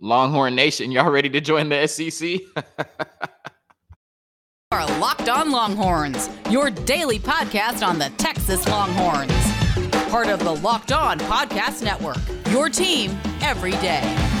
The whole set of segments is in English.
Longhorn Nation, y'all ready to join the SEC? are Locked On Longhorns, your daily podcast on the Texas Longhorns. Part of the Locked On Podcast Network, your team every day.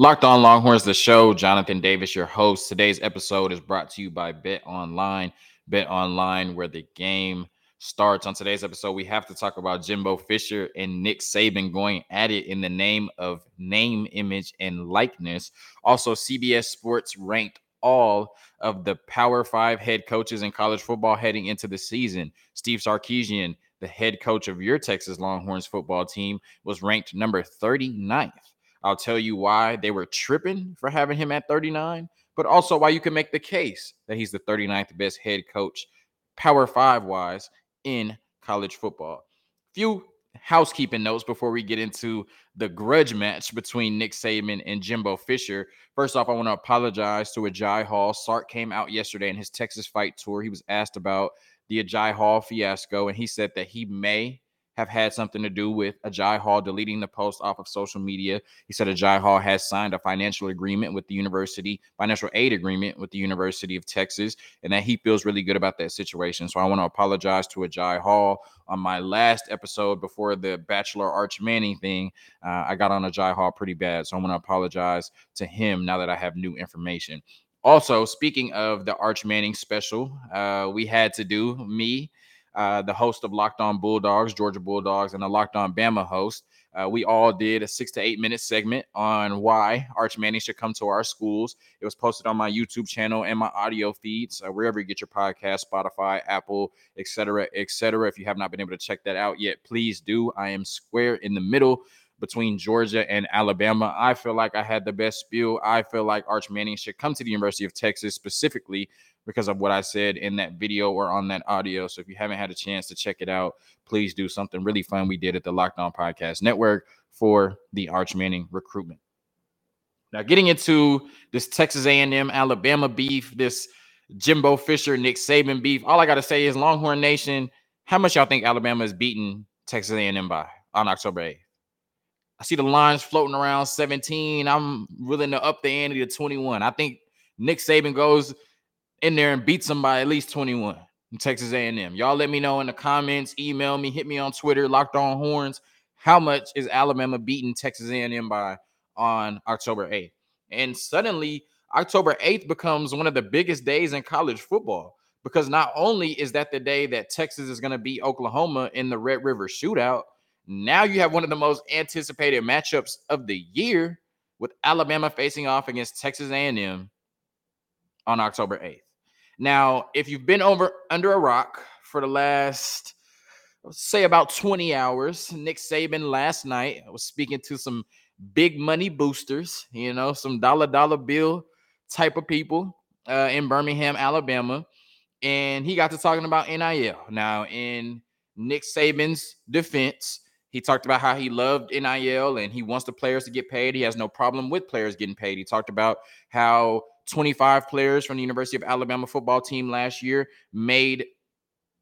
Locked On Longhorns, the show. Jonathan Davis, your host. Today's episode is brought to you by Bet Online. Bet Online, where the game starts. On today's episode, we have to talk about Jimbo Fisher and Nick Saban going at it in the name of name, image, and likeness. Also, CBS Sports ranked all of the Power Five head coaches in college football heading into the season. Steve Sarkisian, the head coach of your Texas Longhorns football team, was ranked number 39th I'll tell you why they were tripping for having him at 39, but also why you can make the case that he's the 39th best head coach, Power Five wise, in college football. Few housekeeping notes before we get into the grudge match between Nick Saban and Jimbo Fisher. First off, I want to apologize to Agiye Hall. Sark came out yesterday in his Texas fight tour. He was asked about the Agiye Hall fiasco, and he said that he may have had something to do with Agiye Hall deleting the post off of social media. He said Agiye Hall has signed a financial agreement with the university, financial aid agreement with the University of Texas, and that he feels really good about that situation. So I want to apologize to Agiye Hall. On my last episode before the Bachelor Arch Manning thing, uh, I got on Agiye Hall pretty bad. So I want to apologize to him now that I have new information. Also, speaking of the Arch Manning special, uh, we had to do me uh, the host of Locked On Bulldogs, Georgia Bulldogs, and the Locked On Bama host. Uh, we all did a six to eight minute segment on why Arch Manning should come to our schools. It was posted on my YouTube channel and my audio feeds, uh, wherever you get your podcast, Spotify, Apple, etc., etc. If you have not been able to check that out yet, please do. I am square in the middle between Georgia and Alabama. I feel like I had the best spiel. I feel like Arch Manning should come to the University of Texas specifically because of what I said in that video or on that audio. So if you haven't had a chance to check it out, please do something really fun we did at the Locked On Podcast Network for the Arch Manning recruitment. Now, getting into this Texas A&M Alabama beef, this Jimbo Fisher Nick Saban beef. All I got to say is Longhorn Nation, how much y'all think Alabama is beating Texas A&M by on October 8th? I see the lines floating around 17. I'm willing to up the ante to 21. I think Nick Saban goes in there and beat somebody at least 21 in Texas A&M. Y'all let me know in the comments, email me, hit me on Twitter, locked on horns. How much is Alabama beating Texas A&M by on October 8th? And suddenly October 8th becomes one of the biggest days in college football because not only is that the day that Texas is going to beat Oklahoma in the Red River shootout, now you have one of the most anticipated matchups of the year with Alabama facing off against Texas A&M on October 8th. Now, if you've been over under a rock for the last say about 20 hours, Nick Saban last night was speaking to some big money boosters, you know, some dollar dollar bill type of people uh, in Birmingham, Alabama, and he got to talking about NIL. Now, in Nick Saban's defense, he talked about how he loved NIL and he wants the players to get paid. He has no problem with players getting paid. He talked about how 25 players from the University of Alabama football team last year made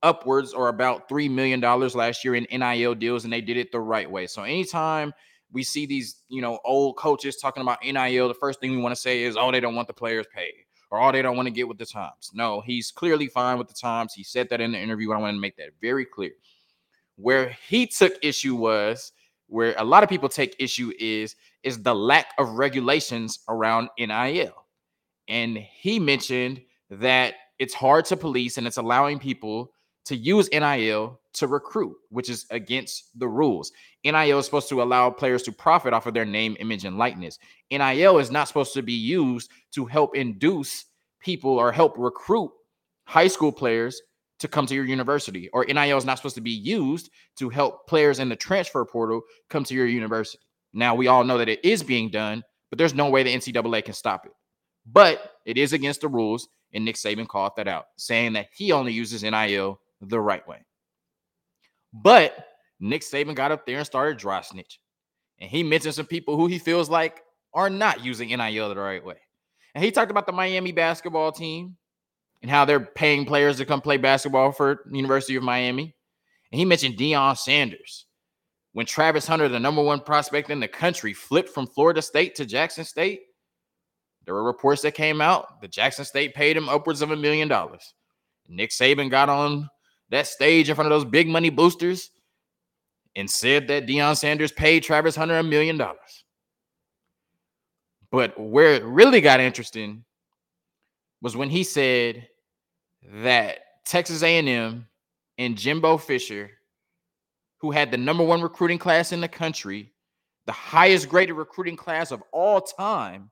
upwards or about $3 million last year in NIL deals, and they did it the right way. So anytime we see these, you know, old coaches talking about NIL, the first thing we want to say is, oh, they don't want the players paid or oh, they don't want to get with the times. No, he's clearly fine with the times. He said that in the interview. I want to make that very clear. Where he took issue was where a lot of people take issue is is the lack of regulations around NIL. And he mentioned that it's hard to police and it's allowing people to use NIL to recruit, which is against the rules. NIL is supposed to allow players to profit off of their name, image, and likeness. NIL is not supposed to be used to help induce people or help recruit high school players to come to your university, or NIL is not supposed to be used to help players in the transfer portal come to your university. Now, we all know that it is being done, but there's no way the NCAA can stop it. But it is against the rules, and Nick Saban called that out, saying that he only uses NIL the right way. But Nick Saban got up there and started dry snitch. And he mentioned some people who he feels like are not using NIL the right way. And he talked about the Miami basketball team and how they're paying players to come play basketball for University of Miami. And he mentioned Deion Sanders. When Travis Hunter, the number one prospect in the country, flipped from Florida State to Jackson State, there were reports that came out that Jackson State paid him upwards of a million dollars. Nick Saban got on that stage in front of those big money boosters and said that Deion Sanders paid Travis Hunter a million dollars. But where it really got interesting was when he said that Texas A&M and Jimbo Fisher, who had the number one recruiting class in the country, the highest graded recruiting class of all time,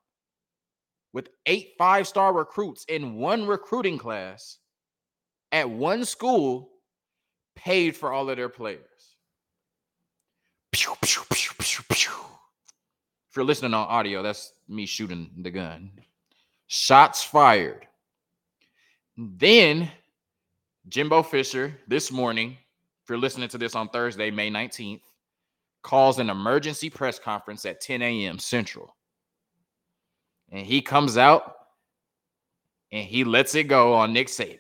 with eight five-star recruits in one recruiting class at one school, paid for all of their players. Pew, pew, pew. If you're listening on audio, that's me shooting the gun. Shots fired. Then Jimbo Fisher this morning, if you're listening to this on Thursday, May 19th, calls an emergency press conference at 10 a.m. Central. And he comes out and he lets it go on Nick Saban.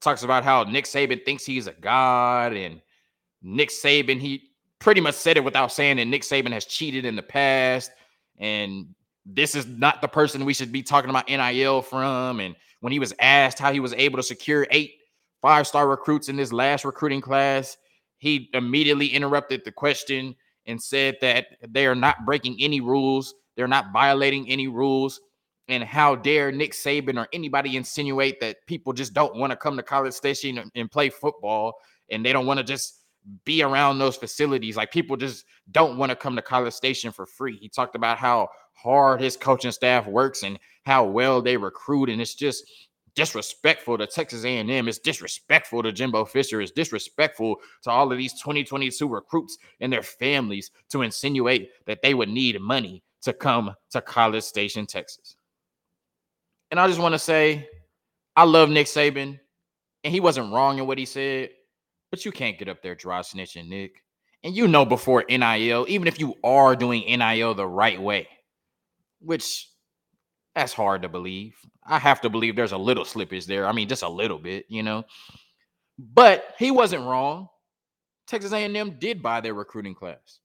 Talks about how Nick Saban thinks he's a god, and Nick Saban, he pretty much said it without saying that Nick Saban has cheated in the past, and this is not the person we should be talking about NIL from. And when he was asked how he was able to secure eight five star recruits in this last recruiting class, he immediately interrupted the question and said that they are not breaking any rules, they're not violating any rules. And how dare Nick Saban or anybody insinuate that people just don't want to come to College Station and, and play football and they don't want to just be around those facilities. Like people just don't want to come to College Station for free. He talked about how hard his coaching staff works and how well they recruit, and it's just disrespectful to Texas A&M. It's disrespectful to Jimbo Fisher. It's disrespectful to all of these 2022 recruits and their families to insinuate that they would need money to come to College Station, Texas. And I just want to say, I love Nick Saban, and he wasn't wrong in what he said. But you can't get up there dry snitching, Nick. And you know before NIL, even if you are doing NIL the right way, which that's hard to believe. I have to believe there's a little slippage there. I mean, just a little bit, you know. But he wasn't wrong. Texas A&M did buy their recruiting class.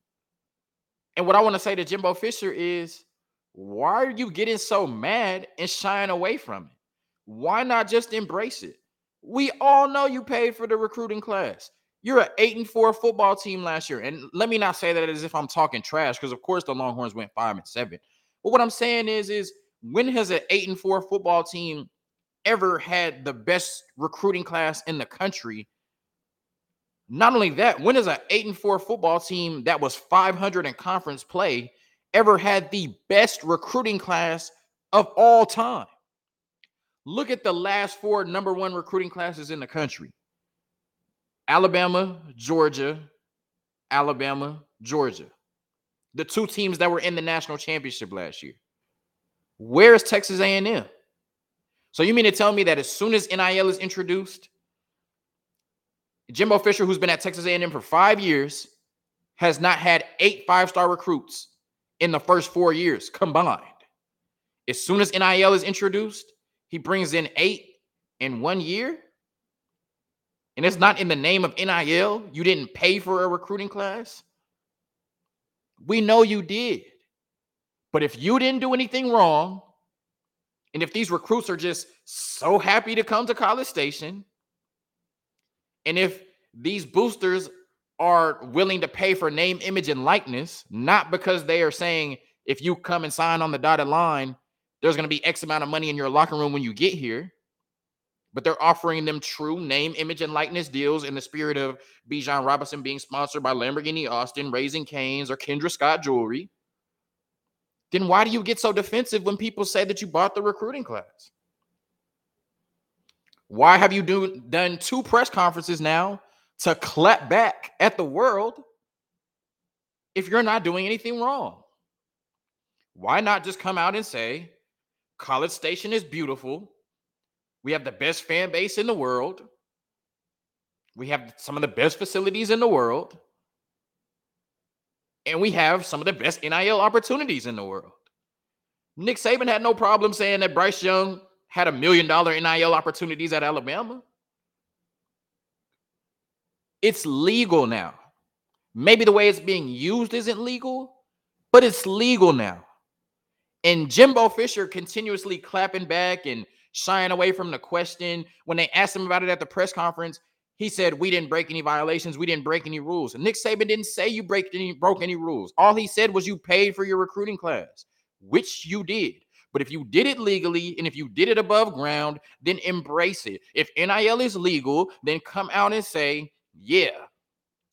And what I want to say to Jimbo Fisher is, why are you getting so mad and shying away from it? Why not just embrace it? We all know you paid for the recruiting class. You're an eight and four football team last year. And let me not say that as if I'm talking trash, because of course the Longhorns went five and seven. But what I'm saying is, is when has an eight and four football team ever had the best recruiting class in the country? Not only that, when has an eight and four football team that was 500 in conference play ever had the best recruiting class of all time? Look at the last four number one recruiting classes in the country Alabama, Georgia, Alabama, Georgia. The two teams that were in the national championship last year. Where's Texas A&M? So you mean to tell me that as soon as NIL is introduced, Jimbo Fisher, who's been at Texas A&M for five years, has not had eight five-star recruits in the first four years combined. As soon as NIL is introduced, he brings in eight in one year. And it's not in the name of NIL. You didn't pay for a recruiting class. We know you did. But if you didn't do anything wrong, and if these recruits are just so happy to come to College Station, and if these boosters are willing to pay for name, image, and likeness, not because they are saying, if you come and sign on the dotted line, there's going to be X amount of money in your locker room when you get here. But they're offering them true name, image, and likeness deals in the spirit of Bijan Robinson being sponsored by Lamborghini Austin, Raising Cane's, or Kendra Scott Jewelry. Then why do you get so defensive when people say that you bought the recruiting class? Why have you do, done two press conferences now to clap back at the world if you're not doing anything wrong? Why not just come out and say, College Station is beautiful. We have the best fan base in the world. We have some of the best facilities in the world. And we have some of the best NIL opportunities in the world. Nick Saban had no problem saying that Bryce Young had a million dollar NIL opportunities at Alabama. It's legal now. Maybe the way it's being used isn't legal, but it's legal now. And Jimbo Fisher continuously clapping back and shying away from the question. When they asked him about it at the press conference, he said, We didn't break any violations. We didn't break any rules. And Nick Saban didn't say you break any, broke any rules. All he said was you paid for your recruiting class, which you did. But if you did it legally and if you did it above ground, then embrace it. If NIL is legal, then come out and say, yeah,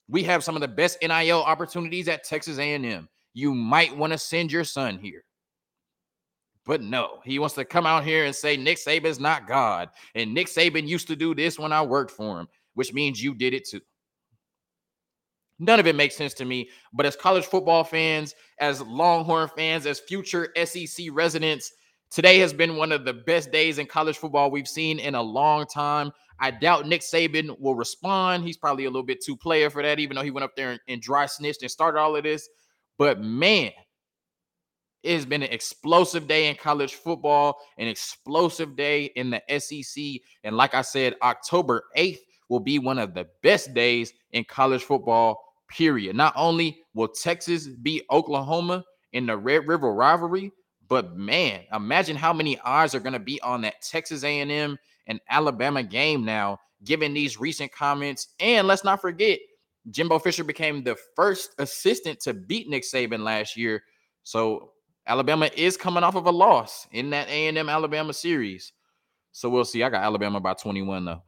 we have some of the best NIL opportunities at Texas A&M. You might want to send your son here. But no, he wants to come out here and say Nick Saban's not God. And Nick Saban used to do this when I worked for him, which means you did it too. None of it makes sense to me. But as college football fans, as Longhorn fans, as future SEC residents, today has been one of the best days in college football we've seen in a long time. I doubt Nick Saban will respond. He's probably a little bit too player for that, even though he went up there and, and dry snitched and started all of this. But man, it has been an explosive day in college football, an explosive day in the SEC. And like I said, October 8th will be one of the best days in college football, period. Not only will Texas beat Oklahoma in the Red River rivalry, but man, imagine how many eyes are going to be on that Texas A&M and Alabama game now, given these recent comments. And let's not forget, Jimbo Fisher became the first assistant to beat Nick Saban last year. So Alabama is coming off of a loss in that A&M Alabama series. So we'll see. I got Alabama by 21 though.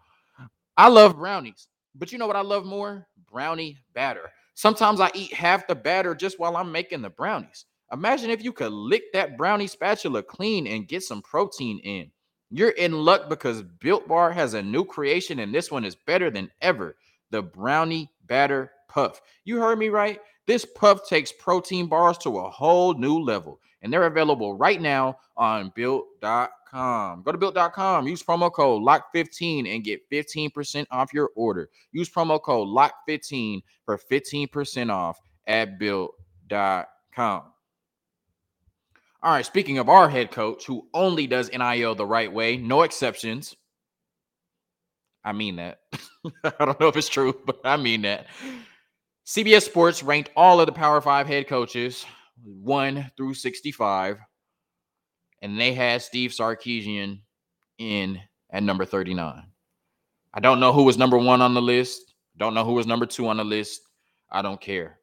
I love brownies, but you know what I love more? Brownie batter. Sometimes I eat half the batter just while I'm making the brownies. Imagine if you could lick that brownie spatula clean and get some protein in. You're in luck because Built Bar has a new creation and this one is better than ever. The brownie batter puff. You heard me right. This puff takes protein bars to a whole new level, and they're available right now on built.com. Go to built.com, use promo code LOCK15 and get 15% off your order. Use promo code LOCK15 for 15% off at built.com. All right, speaking of our head coach who only does NIL the right way, no exceptions. I mean that. I don't know if it's true, but I mean that. CBS Sports ranked all of the Power Five head coaches, one through 65, and they had Steve Sarkisian in at number 39. I don't know who was number one on the list. Don't know who was number two on the list. I don't care.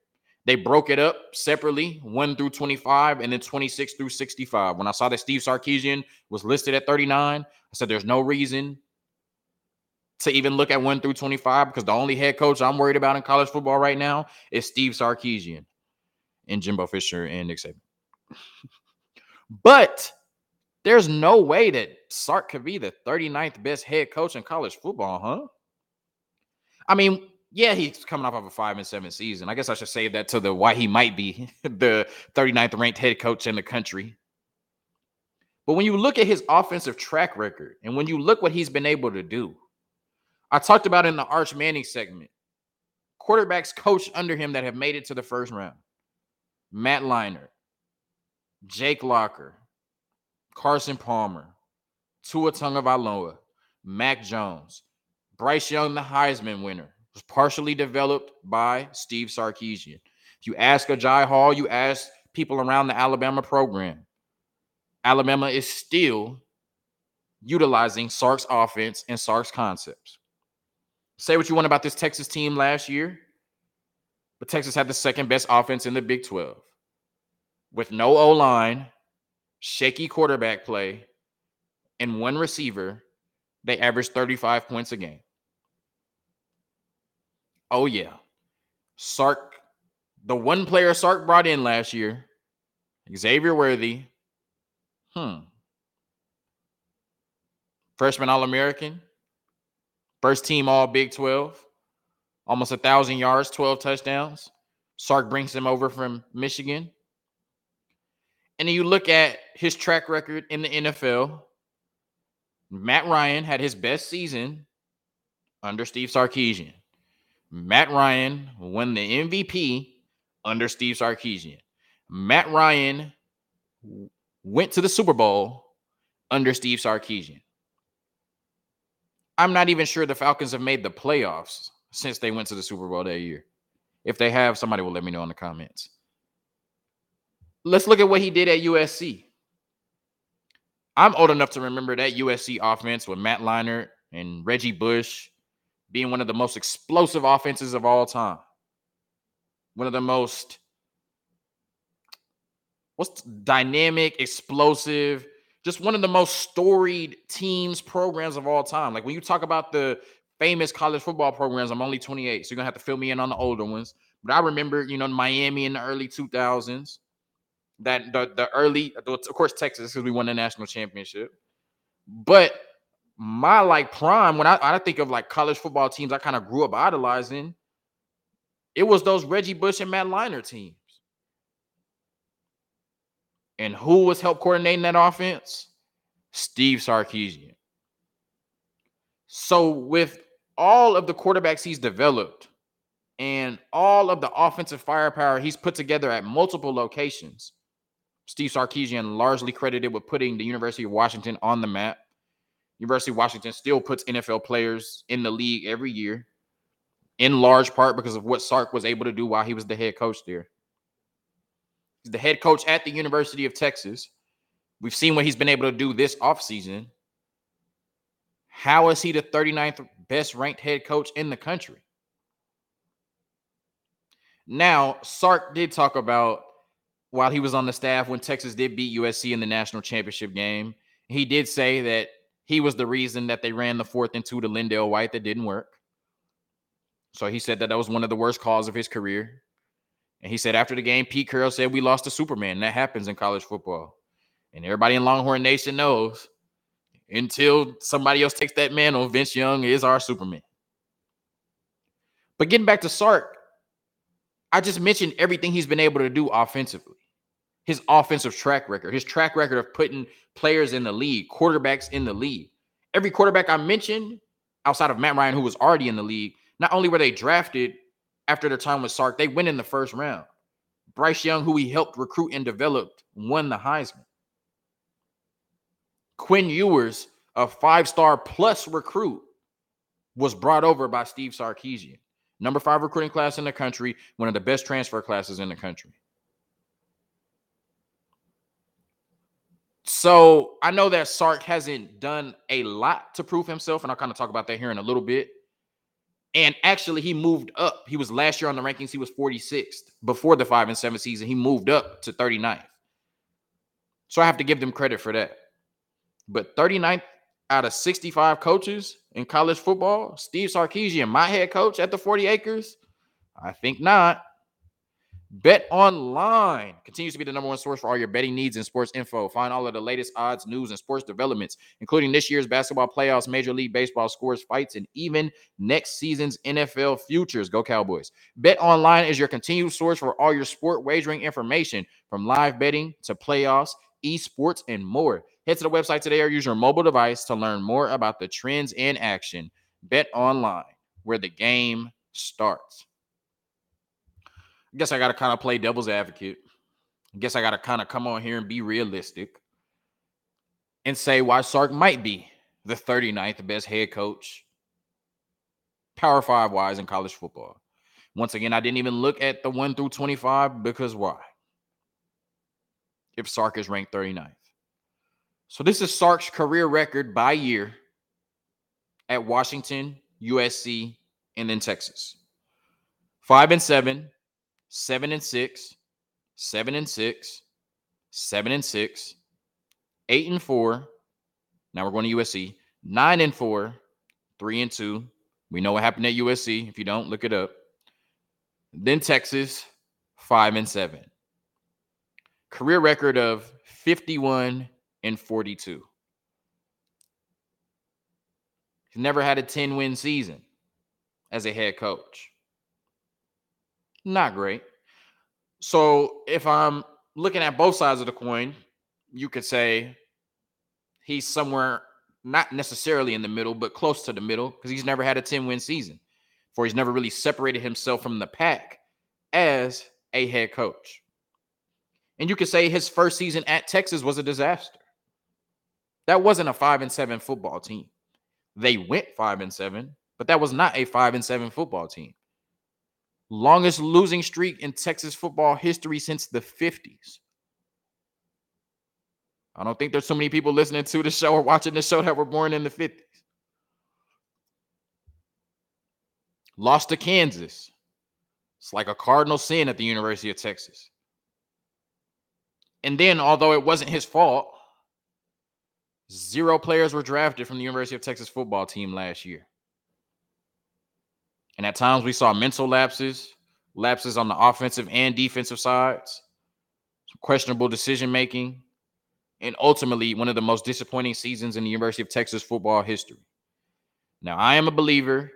They broke it up separately, 1 through 25 and then 26 through 65. When I saw that Steve Sarkisian was listed at 39, I said there's no reason to even look at 1 through 25 because the only head coach I'm worried about in college football right now is Steve Sarkisian and Jimbo Fisher and Nick Saban. but there's no way that Sark could be the 39th best head coach in college football, huh? I mean, yeah, he's coming off of a five and seven season. I guess I should save that to the why he might be the 39th ranked head coach in the country. But when you look at his offensive track record and when you look what he's been able to do, I talked about in the Arch Manning segment, quarterbacks coached under him that have made it to the first round. Matt Leinart, Jake Locker, Carson Palmer, Tua Tagovailoa, Mac Jones, Bryce Young, the Heisman winner, was partially developed by Steve Sarkisian. If you ask Agiye Hall, you ask people around the Alabama program, Alabama is still utilizing Sark's offense and Sark's concepts. Say what you want about this Texas team last year, but Texas had the second best offense in the Big 12 with no O line, shaky quarterback play, and one receiver. They averaged 35 points a game. Oh yeah. Sark, the one player Sark brought in last year, Xavier Worthy. Hmm. Freshman All American. First team All Big 12. Almost a thousand yards, 12 touchdowns. Sark brings him over from Michigan. And then you look at his track record in the NFL. Matt Ryan had his best season under Steve Sarkisian. Matt Ryan won the MVP under Steve Sarkisian. Matt Ryan went to the Super Bowl under Steve Sarkisian. I'm not even sure the Falcons have made the playoffs since they went to the Super Bowl that year. If they have, somebody will let me know in the comments. Let's look at what he did at USC. I'm old enough to remember that USC offense with Matt Leinart and Reggie Bush being one of the most explosive offenses of all time. One of the most what's dynamic, explosive, just one of the most storied teams, programs of all time. Like when you talk about the famous college football programs, I'm only 28, so you're gonna have to fill me in on the older ones. But I remember, you know, Miami in the early 2000s, that the, the early, of course, Texas, because we won the national championship. But my like prime, when I, I think of like college football teams, I kind of grew up idolizing. It was those Reggie Bush and Matt Leinart teams. And who was help coordinating that offense? Steve Sarkisian. So, with all of the quarterbacks he's developed and all of the offensive firepower he's put together at multiple locations, Steve Sarkisian largely credited with putting the University of Washington on the map. University of Washington still puts NFL players in the league every year, in large part because of what Sark was able to do while he was the head coach there. He's the head coach at the University of Texas. We've seen what he's been able to do this offseason. How is he the 39th best ranked head coach in the country? Now, Sark did talk about while he was on the staff when Texas did beat USC in the national championship game. He did say that he was the reason that they ran the fourth and two to LenDale White that didn't work. So he said that that was one of the worst calls of his career. And he said after the game, Pete Carroll said we lost to Superman. That happens in college football. And everybody in Longhorn Nation knows until somebody else takes that mantle, Vince Young is our Superman. But getting back to Sark, I just mentioned everything he's been able to do offensively. His offensive track record, his track record of putting players in the league, quarterbacks in the league. Every quarterback I mentioned outside of Matt Ryan, who was already in the league, not only were they drafted after their time with Sark, they went in the first round. Bryce Young, who he helped recruit and developed, won the Heisman. Quinn Ewers, a five-star plus recruit, was brought over by Steve Sarkisian. Number five recruiting class in the country, one of the best transfer classes in the country. So I know that Sark hasn't done a lot to prove himself, and I'll kind of talk about that here in a little bit. And actually, he moved up. He was last year on the rankings, he was 46th. Before the five and seven season, he moved up to 39th. So I have to give them credit for that. But 39th out of 65 coaches in college football, Steve Sarkisian, my head coach at the 40 acres, I think not. Bet Online continues to be the number one source for all your betting needs and sports info. Find all of the latest odds, news, and sports developments, including this year's basketball playoffs, Major League Baseball scores, fights, and even next season's NFL futures. Go Cowboys. Bet Online is your continued source for all your sport wagering information from live betting to playoffs, esports, and more. Head to the website today or use your mobile device to learn more about the trends in action. Bet Online, where the game starts. I guess I got to kind of play devil's advocate. I guess I got to kind of come on here and be realistic and say why Sark might be the 39th best head coach, Power Five wise in college football. Once again, I didn't even look at the 1 through 25 because why? If Sark is ranked 39th. So this is Sark's career record by year at Washington, USC, and then Texas. Five and seven, seven and six, seven and six, seven and six, eight and four. Now we're going to USC. Nine and four, three and two. We know what happened at USC. If you don't, look it up. Then Texas, five and seven. Career record of 51 and 42. He's never had a 10 win season as a head coach. Not great. So if I'm looking at both sides of the coin, you could say he's somewhere not necessarily in the middle, but close to the middle because he's never had a 10 win season, for he's never really separated himself from the pack as a head coach. And you could say his first season at Texas was a disaster. That wasn't a five and seven football team. They went five and seven, but that was not a five and seven football team. Longest losing streak in Texas football history since the 50s. I don't think there's so many people listening to the show or watching the show that were born in the 50s. Lost to Kansas. It's like a cardinal sin at the University of Texas. And then, although it wasn't his fault, zero players were drafted from the University of Texas football team last year. And at times we saw mental lapses, lapses on the offensive and defensive sides, questionable decision making, and ultimately one of the most disappointing seasons in the University of Texas football history. Now, I am a believer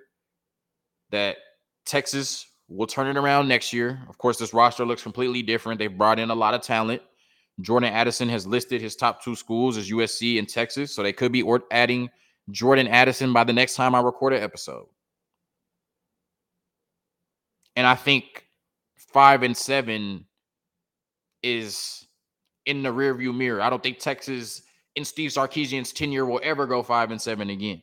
that Texas will turn it around next year. Of course, this roster looks completely different. They've brought in a lot of talent. Jordan Addison has listed his top two schools as USC and Texas, so they could be adding Jordan Addison by the next time I record an episode. And I think five and seven is in the rearview mirror. I don't think Texas in Steve Sarkisian's tenure will ever go five and seven again.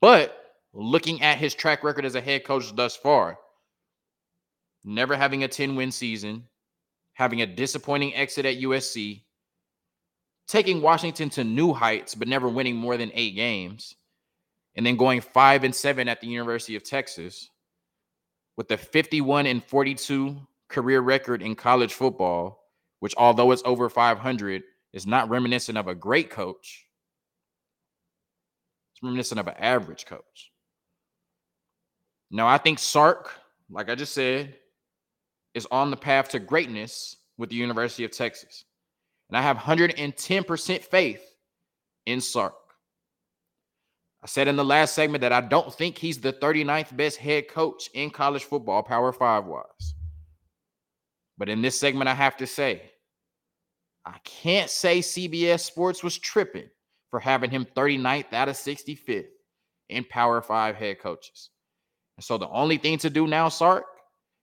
But looking at his track record as a head coach thus far, never having a 10 win season, having a disappointing exit at USC, taking Washington to new heights, but never winning more than eight games, and then going five and seven at the University of Texas with a 51 and 42 career record in college football, which, although it's over 500, is not reminiscent of a great coach. It's reminiscent of an average coach. Now, I think Sark, like I just said, is on the path to greatness with the University of Texas. And I have 110% faith in Sark. I said in the last segment that I don't think he's the 39th best head coach in college football, Power Five wise. But in this segment, I have to say, I can't say CBS Sports was tripping for having him 39th out of 65th in Power Five head coaches. And so the only thing to do now, Sark,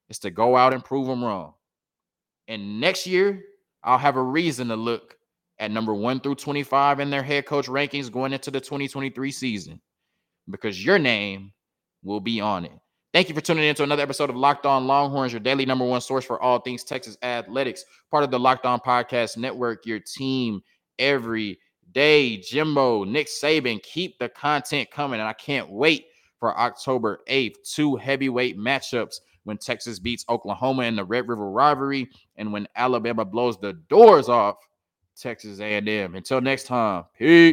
is to go out and prove them wrong. And next year, I'll have a reason to look at number one through 25 in their head coach rankings going into the 2023 season because your name will be on it. Thank you for tuning in to another episode of Locked On Longhorns, your daily number one source for all things Texas athletics, part of the Locked On Podcast Network, your team every day. Jimbo, Nick Saban, keep the content coming. And I can't wait for October 8th. Two heavyweight matchups when Texas beats Oklahoma in the Red River rivalry and when Alabama blows the doors off Texas A&M. Until next time, peace.